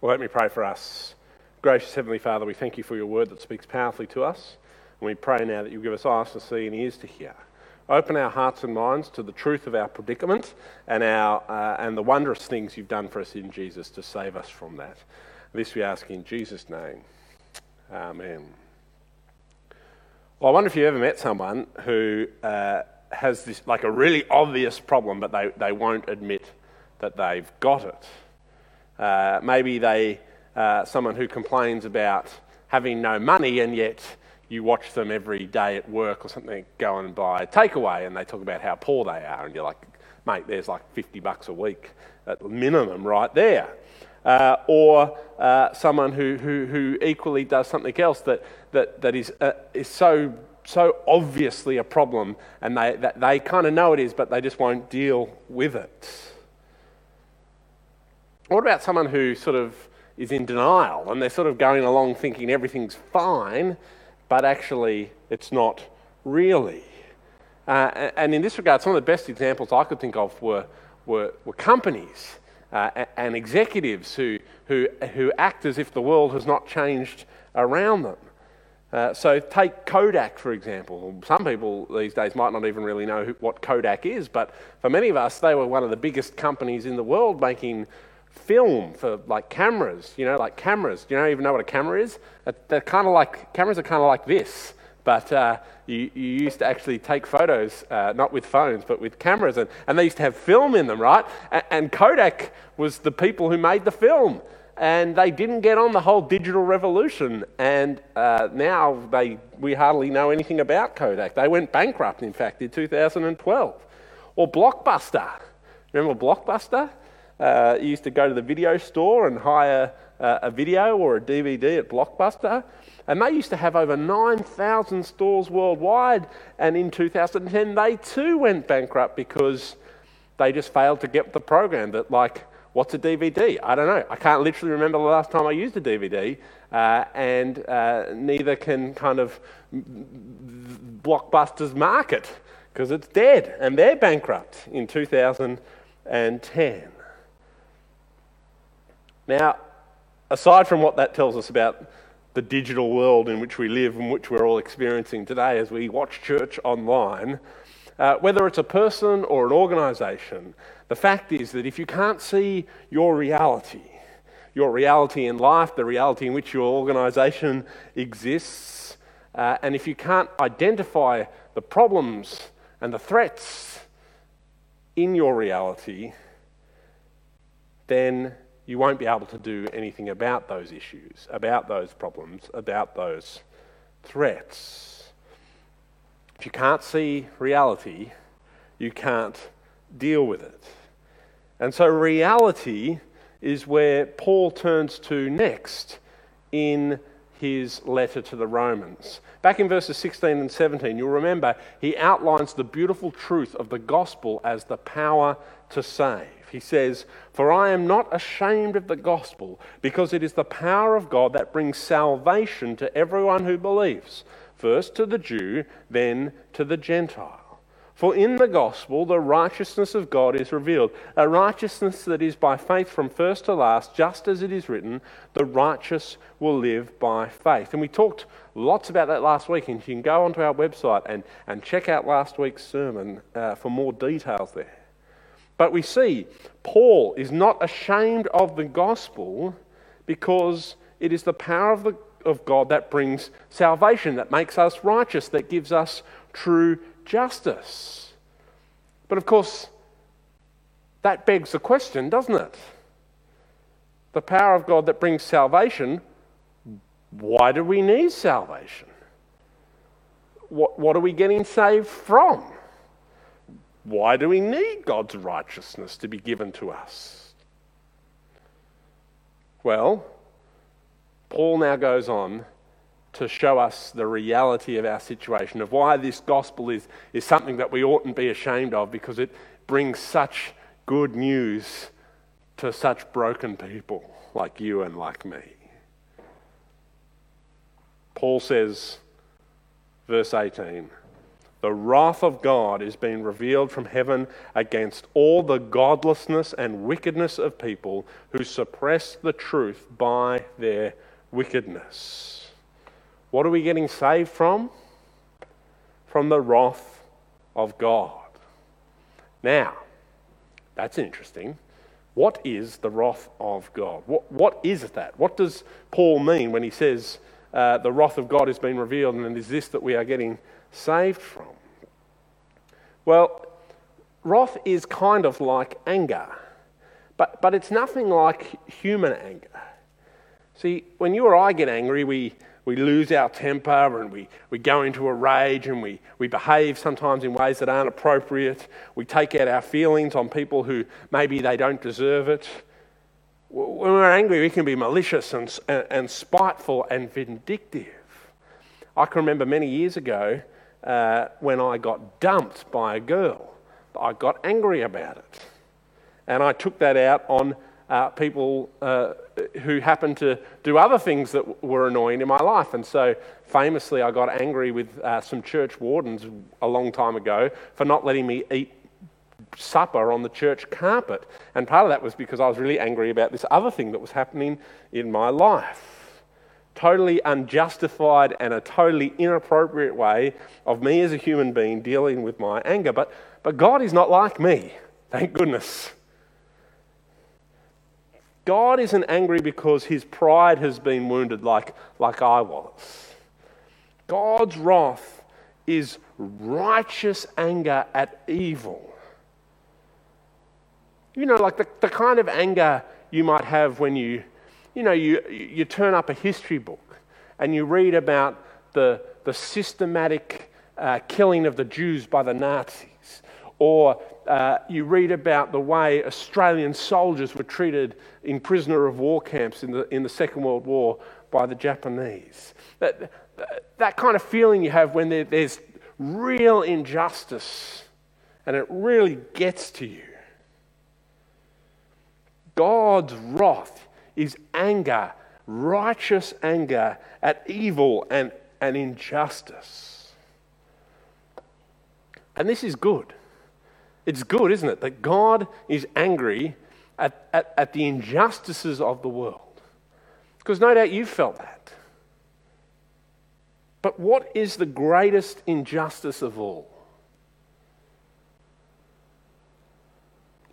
Well, let me pray for us. Gracious Heavenly Father, we thank you for your word that speaks powerfully to us. And we pray now that you give us eyes to see and ears to hear. Open our hearts and minds to the truth of our predicament and, our, uh, and the wondrous things you've done for us in Jesus to save us from that. This we ask in Jesus' name. Amen. Well, I wonder if you've ever met someone who uh, has this, like a really obvious problem, but they, they won't admit that they've got it. Uh, maybe they, uh, someone who complains about having no money and yet you watch them every day at work or something go and buy a takeaway and they talk about how poor they are and you're like, mate, there's like 50 bucks a week at minimum right there. Uh, or uh, someone who, who, who equally does something else that, that, that is, uh, is so, so obviously a problem and they, that they kind of know it is, but they just won't deal with it. What about someone who sort of is in denial and they're sort of going along thinking everything's fine, but actually it's not really? Uh, and in this regard, some of the best examples I could think of were, were, were companies uh, and executives who, who, who act as if the world has not changed around them. Uh, so take Kodak, for example. Some people these days might not even really know who, what Kodak is, but for many of us, they were one of the biggest companies in the world making film for like cameras, you know, like cameras. Do you know, even know what a camera is? They're kind of like, cameras are kind of like this, but uh, you, you, used to actually take photos, uh, not with phones, but with cameras, and, and they used to have film in them, right? And, and Kodak was the people who made the film. And they didn't get on the whole digital revolution, and uh, now they, we hardly know anything about Kodak. They went bankrupt, in fact, in 2012. Or Blockbuster. Remember Blockbuster? Uh, you used to go to the video store and hire uh, a video or a DVD at Blockbuster. And they used to have over 9,000 stores worldwide. And in 2010, they too went bankrupt because they just failed to get the program that, like, what's a DVD? I don't know. I can't literally remember the last time I used a DVD. Uh, and uh, neither can kind of Blockbuster's market because it's dead. And they're bankrupt in 2010. Now, aside from what that tells us about the digital world in which we live and which we're all experiencing today as we watch church online, uh, whether it's a person or an organization, the fact is that if you can't see your reality, your reality in life, the reality in which your organization exists, uh, and if you can't identify the problems and the threats in your reality, then you won't be able to do anything about those issues, about those problems, about those threats. If you can't see reality, you can't deal with it. And so, reality is where Paul turns to next in his letter to the Romans. Back in verses 16 and 17, you'll remember he outlines the beautiful truth of the gospel as the power to save. He says, For I am not ashamed of the gospel, because it is the power of God that brings salvation to everyone who believes, first to the Jew, then to the Gentile. For in the gospel, the righteousness of God is revealed, a righteousness that is by faith from first to last, just as it is written, the righteous will live by faith. And we talked lots about that last week, and you can go onto our website and, and check out last week's sermon uh, for more details there. But we see Paul is not ashamed of the gospel because it is the power of, the, of God that brings salvation, that makes us righteous, that gives us true justice. But of course, that begs the question, doesn't it? The power of God that brings salvation, why do we need salvation? What, what are we getting saved from? Why do we need God's righteousness to be given to us? Well, Paul now goes on to show us the reality of our situation, of why this gospel is, is something that we oughtn't be ashamed of because it brings such good news to such broken people like you and like me. Paul says, verse 18, The wrath of God is being revealed from heaven against all the godlessness and wickedness of people who suppress the truth by their wickedness. What are we getting saved from? From the wrath of God. Now, that's interesting. What is the wrath of God? What, what is that? What does Paul mean when he says uh, the wrath of God has been revealed and is this that we are getting saved from? Well, wrath is kind of like anger, but, but it's nothing like human anger. See, when you or I get angry, we, we lose our temper and we, we go into a rage and we, we behave sometimes in ways that aren't appropriate. We take out our feelings on people who maybe they don't deserve it. When we're angry, we can be malicious and, and, and spiteful and vindictive. I can remember many years ago uh, when I got dumped by a girl. I got angry about it. And I took that out on uh, people uh, who happened to do other things that were annoying in my life. And so, famously, I got angry with uh, some church wardens a long time ago for not letting me eat supper on the church carpet. And part of that was because I was really angry about this other thing that was happening in my life. Totally unjustified and a totally inappropriate way of me as a human being dealing with my anger. But, but God is not like me, thank goodness. God isn't angry because his pride has been wounded like, like I was. God's wrath is righteous anger at evil. You know, like the, the kind of anger you might have when you, you know, you, you turn up a history book and you read about the, the systematic uh, killing of the Jews by the Nazis, or uh, you read about the way Australian soldiers were treated in prisoner of war camps in the, in the Second World War by the Japanese. That, that kind of feeling you have when there, there's real injustice and it really gets to you. God's wrath is anger, righteous anger at evil and, and injustice. And this is good. It's good, isn't it, that God is angry at, at, at the injustices of the world. Because no doubt you've felt that. But what is the greatest injustice of all?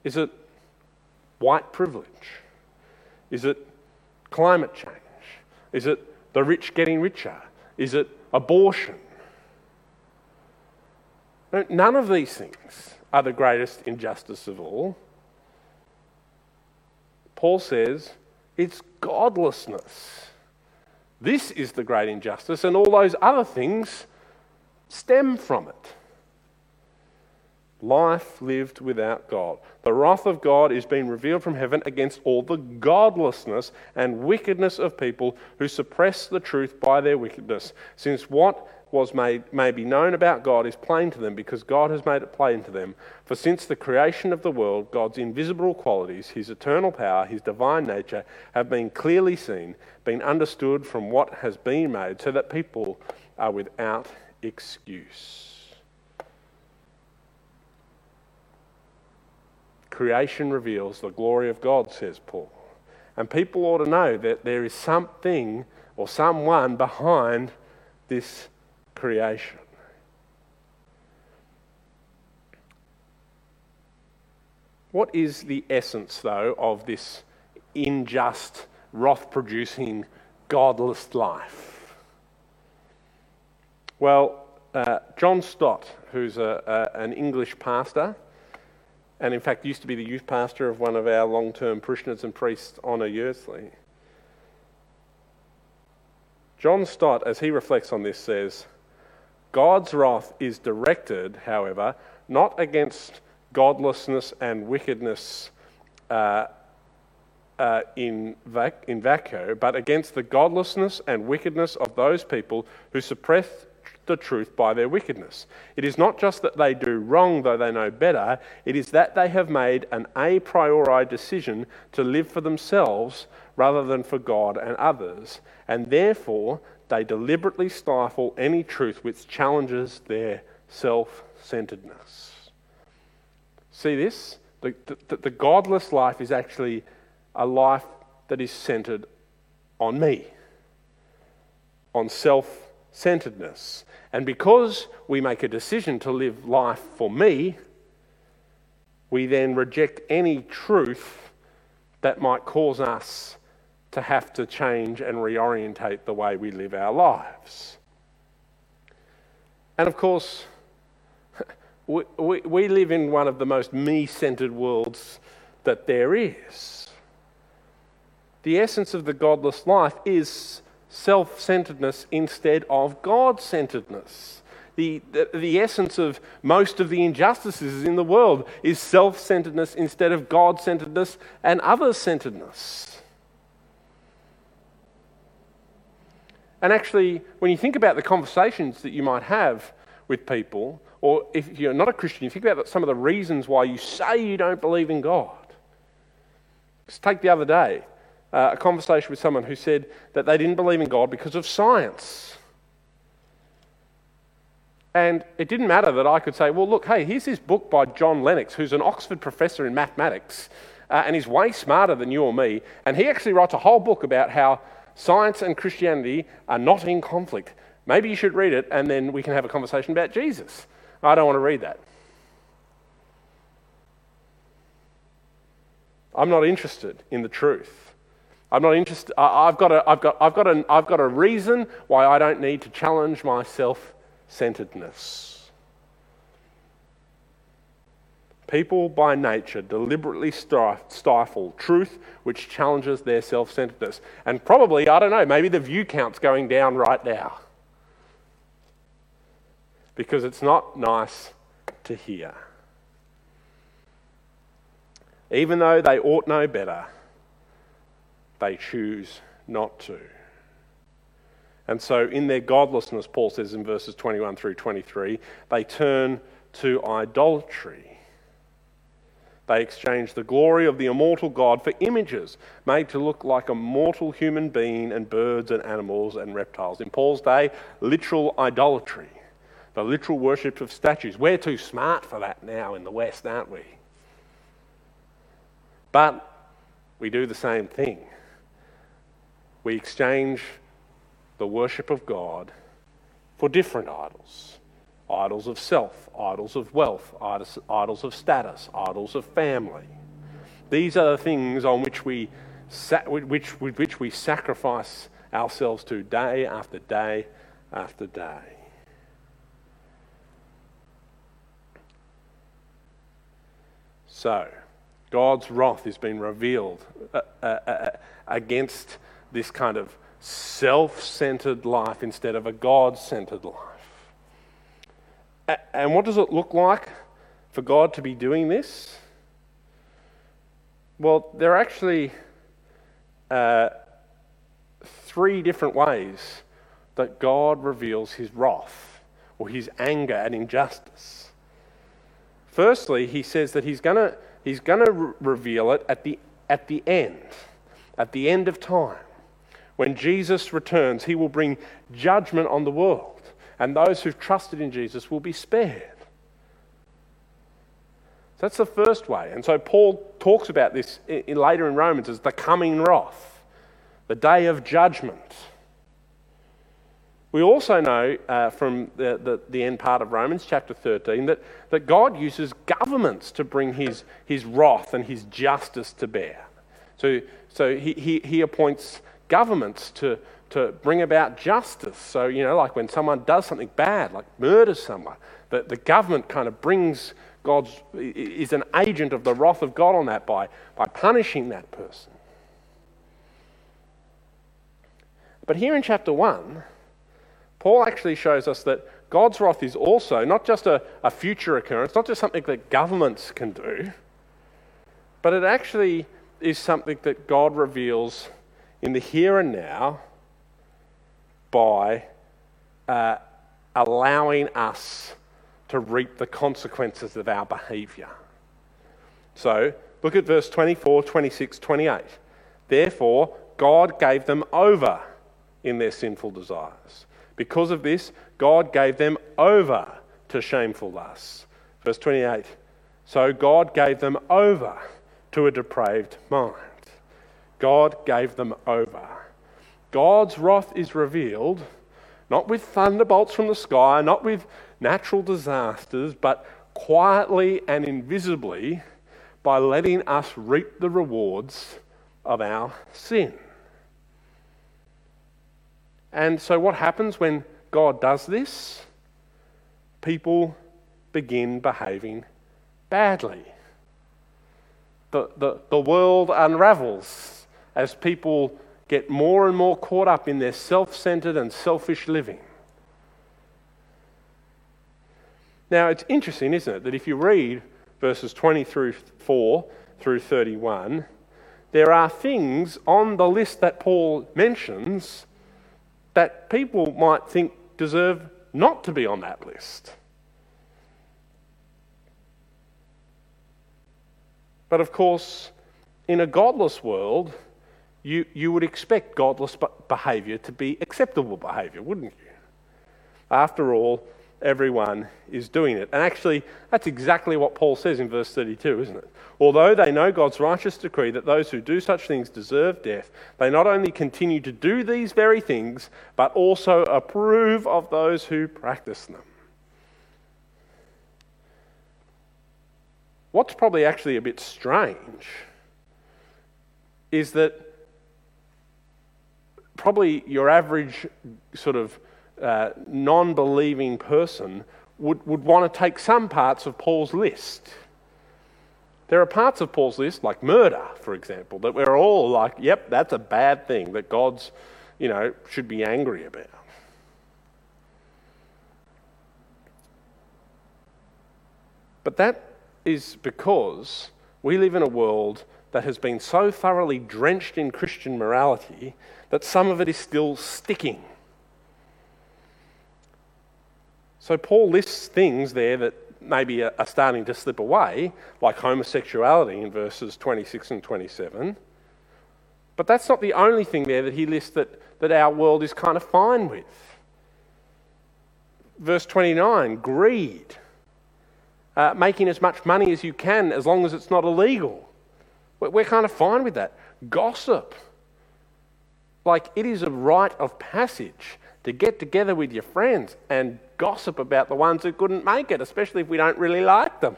Is it white privilege? Is it climate change? Is it the rich getting richer? Is it abortion? None of these things are the greatest injustice of all. Paul says it's godlessness. This is the great injustice, and all those other things stem from it. Life lived without God. The wrath of God is being revealed from heaven against all the godlessness and wickedness of people who suppress the truth by their wickedness, since what was made may be known about God is plain to them because God has made it plain to them. For since the creation of the world, God's invisible qualities, his eternal power, his divine nature, have been clearly seen, been understood from what has been made, so that people are without excuse. Creation reveals the glory of God, says Paul. And people ought to know that there is something or someone behind this creation. What is the essence, though, of this unjust, wrath producing, godless life? Well, uh, John Stott, who's a, a, an English pastor, and in fact used to be the youth pastor of one of our long term parishioners and priests, on Honor Yersley. John Stott, as he reflects on this, says, God's wrath is directed, however, not against godlessness and wickedness uh, uh, in, vac- in vacuo, but against the godlessness and wickedness of those people who suppress the truth by their wickedness. It is not just that they do wrong though they know better, it is that they have made an a priori decision to live for themselves rather than for God and others, and therefore they deliberately stifle any truth which challenges their self centeredness. See this? The, the, the, godless life is actually a life that is centered on me, on self centeredness. And because we make a decision to live life for me, we then reject any truth that might cause us to have to change and reorientate the way we live our lives. And of course, we, we, we live in one of the most me centered worlds that there is. The essence of the godless life is self centeredness instead of God centeredness. The, the, the, essence of most of the injustices in the world is self centeredness instead of God centeredness and other centeredness. And actually, when you think about the conversations that you might have with people, or if you're not a Christian, you think about some of the reasons why you say you don't believe in God. Just take the other day uh, a conversation with someone who said that they didn't believe in God because of science. And it didn't matter that I could say, well, look, hey, here's this book by John Lennox, who's an Oxford professor in mathematics, uh, and he's way smarter than you or me. And he actually writes a whole book about how science and Christianity are not in conflict. Maybe you should read it, and then we can have a conversation about Jesus. I don't want to read that. I'm not interested in the truth. I'm not interested. I've got, a, I've, got, I've, got a, I've got a reason why I don't need to challenge my self centeredness. People by nature deliberately stifle truth which challenges their self centeredness. And probably, I don't know, maybe the view count's going down right now because it's not nice to hear. Even though they ought know better, they choose not to. And so, in their godlessness, Paul says in verses 21 through 23, they turn to idolatry. They exchange the glory of the immortal God for images made to look like a mortal human being and birds and animals and reptiles. In Paul's day, literal idolatry the literal worship of statues. We're too smart for that now in the West, aren't we? But we do the same thing. We exchange the worship of God for different idols idols of self, idols of wealth, idols of status, idols of family. These are the things on which we, which, which we sacrifice ourselves to day after day after day. So, God's wrath has been revealed uh, uh, uh, against this kind of self centered life instead of a God centered life. And what does it look like for God to be doing this? Well, there are actually uh, three different ways that God reveals his wrath or his anger at injustice. Firstly, he says that he's going to he's to re- reveal it at the, at the end, at the end of time. When Jesus returns, he will bring judgment on the world, and those who've trusted in Jesus will be spared. That's the first way. And so Paul talks about this in, later in Romans as the coming wrath, the day of judgment. We also know uh, from the, the, the, end part of Romans chapter 13 that, that God uses governments to bring his, his wrath and his justice to bear. So, so he, he, he appoints governments to, to bring about justice. So, you know, like when someone does something bad, like murders someone, the, the government kind of brings God's, is an agent of the wrath of God on that by, by punishing that person. But here in chapter 1, Paul actually shows us that God's wrath is also not just a, a future occurrence, not just something that governments can do, but it actually is something that God reveals in the here and now by uh, allowing us to reap the consequences of our behaviour. So, look at verse 24, 26, 28. Therefore, God gave them over in their sinful desires because of this, God gave them over to shameful lusts. Verse 28 So God gave them over to a depraved mind. God gave them over. God's wrath is revealed not with thunderbolts from the sky, not with natural disasters, but quietly and invisibly by letting us reap the rewards of our sin. And so, what happens when God does this? People begin behaving badly. The, the, the world unravels as people get more and more caught up in their self centered and selfish living. Now, it's interesting, isn't it, that if you read verses 20 through 4 through 31, there are things on the list that Paul mentions that people might think deserve not to be on that list. But of course, in a godless world, you, you would expect godless behaviour to be acceptable behaviour, wouldn't you? After all, everyone is doing it. And actually, that's exactly what Paul says in verse 32, isn't it? Although they know God's righteous decree that those who do such things deserve death, they not only continue to do these very things, but also approve of those who practice them. What's probably actually a bit strange is that probably your average sort of uh, non believing person would, would want to take some parts of Paul's list. There are parts of Paul's list, like murder, for example, that we're all like, yep, that's a bad thing that God's, you know, should be angry about. But that is because we live in a world that has been so thoroughly drenched in Christian morality that some of it is still sticking. So Paul lists things there that maybe are starting to slip away, like homosexuality in verses 26 and 27. But that's not the only thing there that he lists that, that our world is kind of fine with. Verse 29 greed, uh, making as much money as you can as long as it's not illegal. We're, kind of fine with that. Gossip, like it is a rite of passage to get together with your friends and gossip about the ones who couldn't make it, especially if we don't really like them.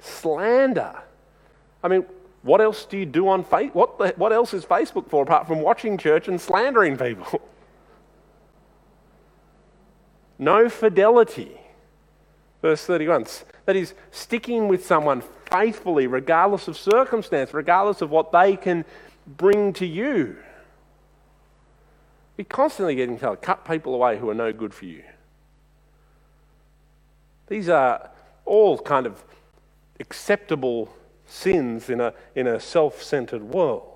Slander. I mean, what else do you do on Facebook? What, what else is Facebook for apart from watching church and slandering people? no fidelity. Verse 31. That is, sticking with someone faithfully, regardless of circumstance, regardless of what they can bring to you. You're constantly getting told, cut people away who are no good for you. These are all kind of acceptable sins in a, in a self centered world.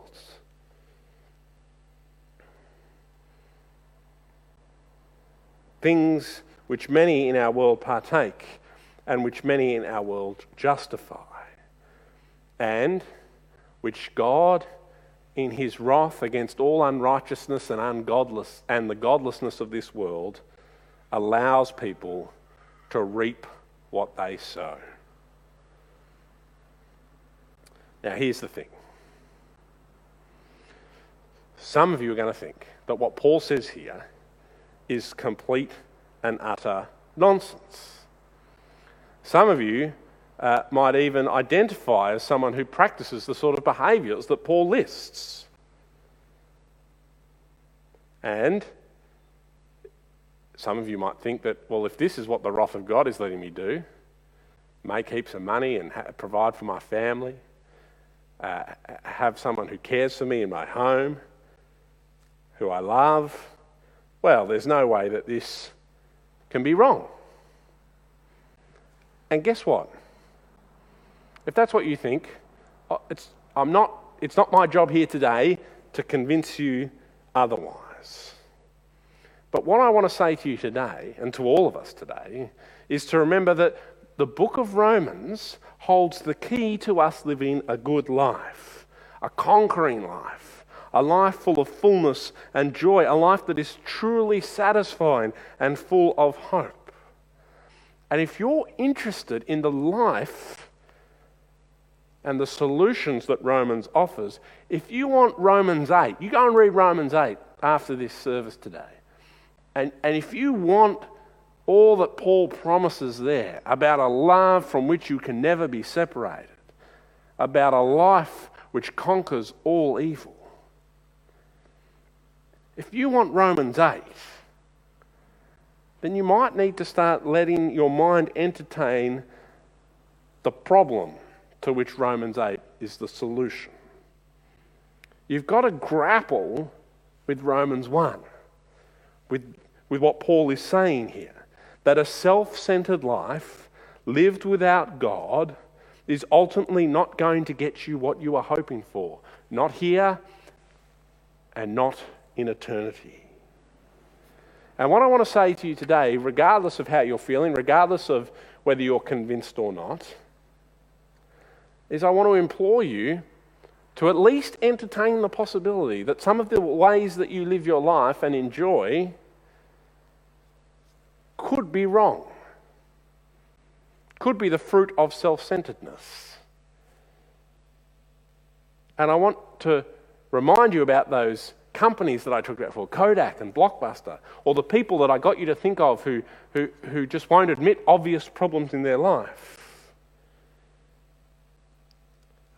Things which many in our world partake and which many in our world justify, and which God in his wrath against all unrighteousness and ungodless and the godlessness of this world allows people to reap what they sow. Now, here's the thing. Some of you are going to think that what Paul says here is complete and utter nonsense. Some of you uh, might even identify as someone who practices the sort of behaviours that Paul lists. And some of you might think that, well, if this is what the wrath of God is letting me do, make heaps of money and ha- provide for my family, uh, have someone who cares for me in my home, who I love, well, there's no way that this can be wrong. And guess what? If that's what you think, uh, it's, I'm not, it's not my job here today to convince you otherwise. But what I want to say to you today, and to all of us today, is to remember that the book of Romans holds the key to us living a good life, a conquering life, a life full of fullness and joy, a life that is truly satisfying and full of hope. And if you're interested in the life and the solutions that Romans offers, if you want Romans 8, you go and read Romans 8 after this service today. And, and if you want all that Paul promises there about a love from which you can never be separated, about a life which conquers all evil, if you want Romans 8, then you might need to start letting your mind entertain the problem to which Romans 8 is the solution. You've got to grapple with Romans 1, with, with what Paul is saying here that a self centered life lived without God is ultimately not going to get you what you are hoping for, not here and not in eternity. And what I want to say to you today, regardless of how you're feeling, regardless of whether you're convinced or not, is I want to implore you to at least entertain the possibility that some of the ways that you live your life and enjoy could be wrong, could be the fruit of self centeredness. And I want to remind you about those companies that I talked about before, Kodak and Blockbuster, or the people that I got you to think of who, who, who just won't admit obvious problems in their life.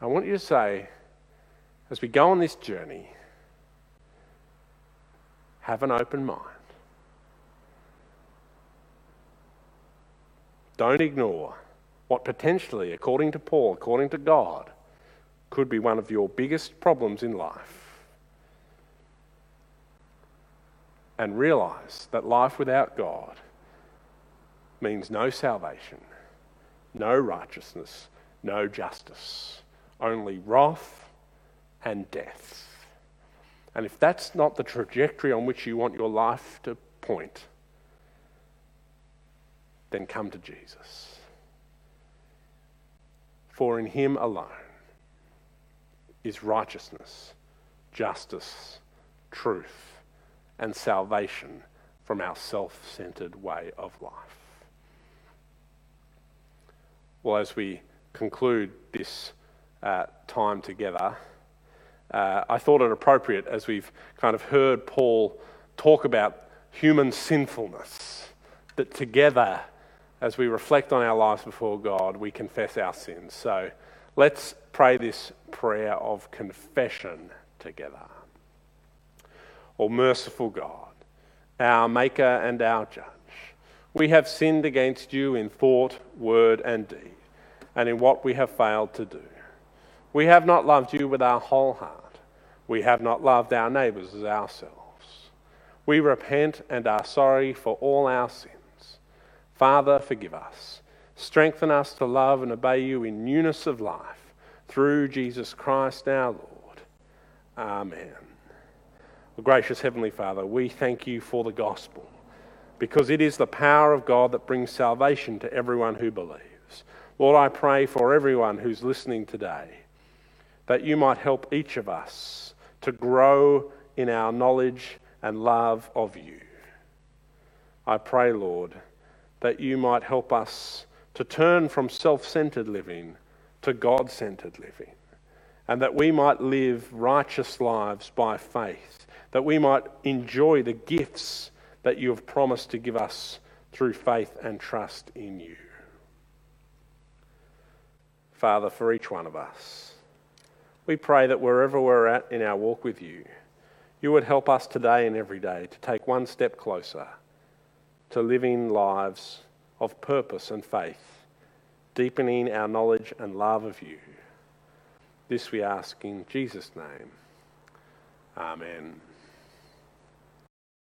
I want you to say, as we go on this journey, have an open mind. Don't ignore what potentially, according to Paul, according to God, could be one of your biggest problems in life. And realize that life without God means no salvation, no righteousness, no justice, only wrath and death. And if that's not the trajectory on which you want your life to point, then come to Jesus. For in Him alone is righteousness, justice, truth and salvation from our self centered way of life. Well, as we conclude this uh, time together, uh, I thought it appropriate as we've kind of heard Paul talk about human sinfulness, that together, as we reflect on our lives before God, we confess our sins. So let's pray this prayer of confession together. O merciful God, our Maker and our Judge, we have sinned against you in thought, word, and deed, and in what we have failed to do. We have not loved you with our whole heart. We have not loved our neighbours as ourselves. We repent and are sorry for all our sins. Father, forgive us. Strengthen us to love and obey you in newness of life through Jesus Christ our Lord. Amen. Gracious Heavenly Father, we thank you for the gospel because it is the power of God that brings salvation to everyone who believes. Lord, I pray for everyone who's listening today that you might help each of us to grow in our knowledge and love of you. I pray, Lord, that you might help us to turn from self centered living to God centered living, and that we might live righteous lives by faith that we might enjoy the gifts that you have promised to give us through faith and trust in you. Father, for each one of us, we pray that wherever we're at in our walk with you, you would help us today and every day to take one step closer to living lives of purpose and faith, deepening our knowledge and love of you. This we ask in Jesus' name. Amen.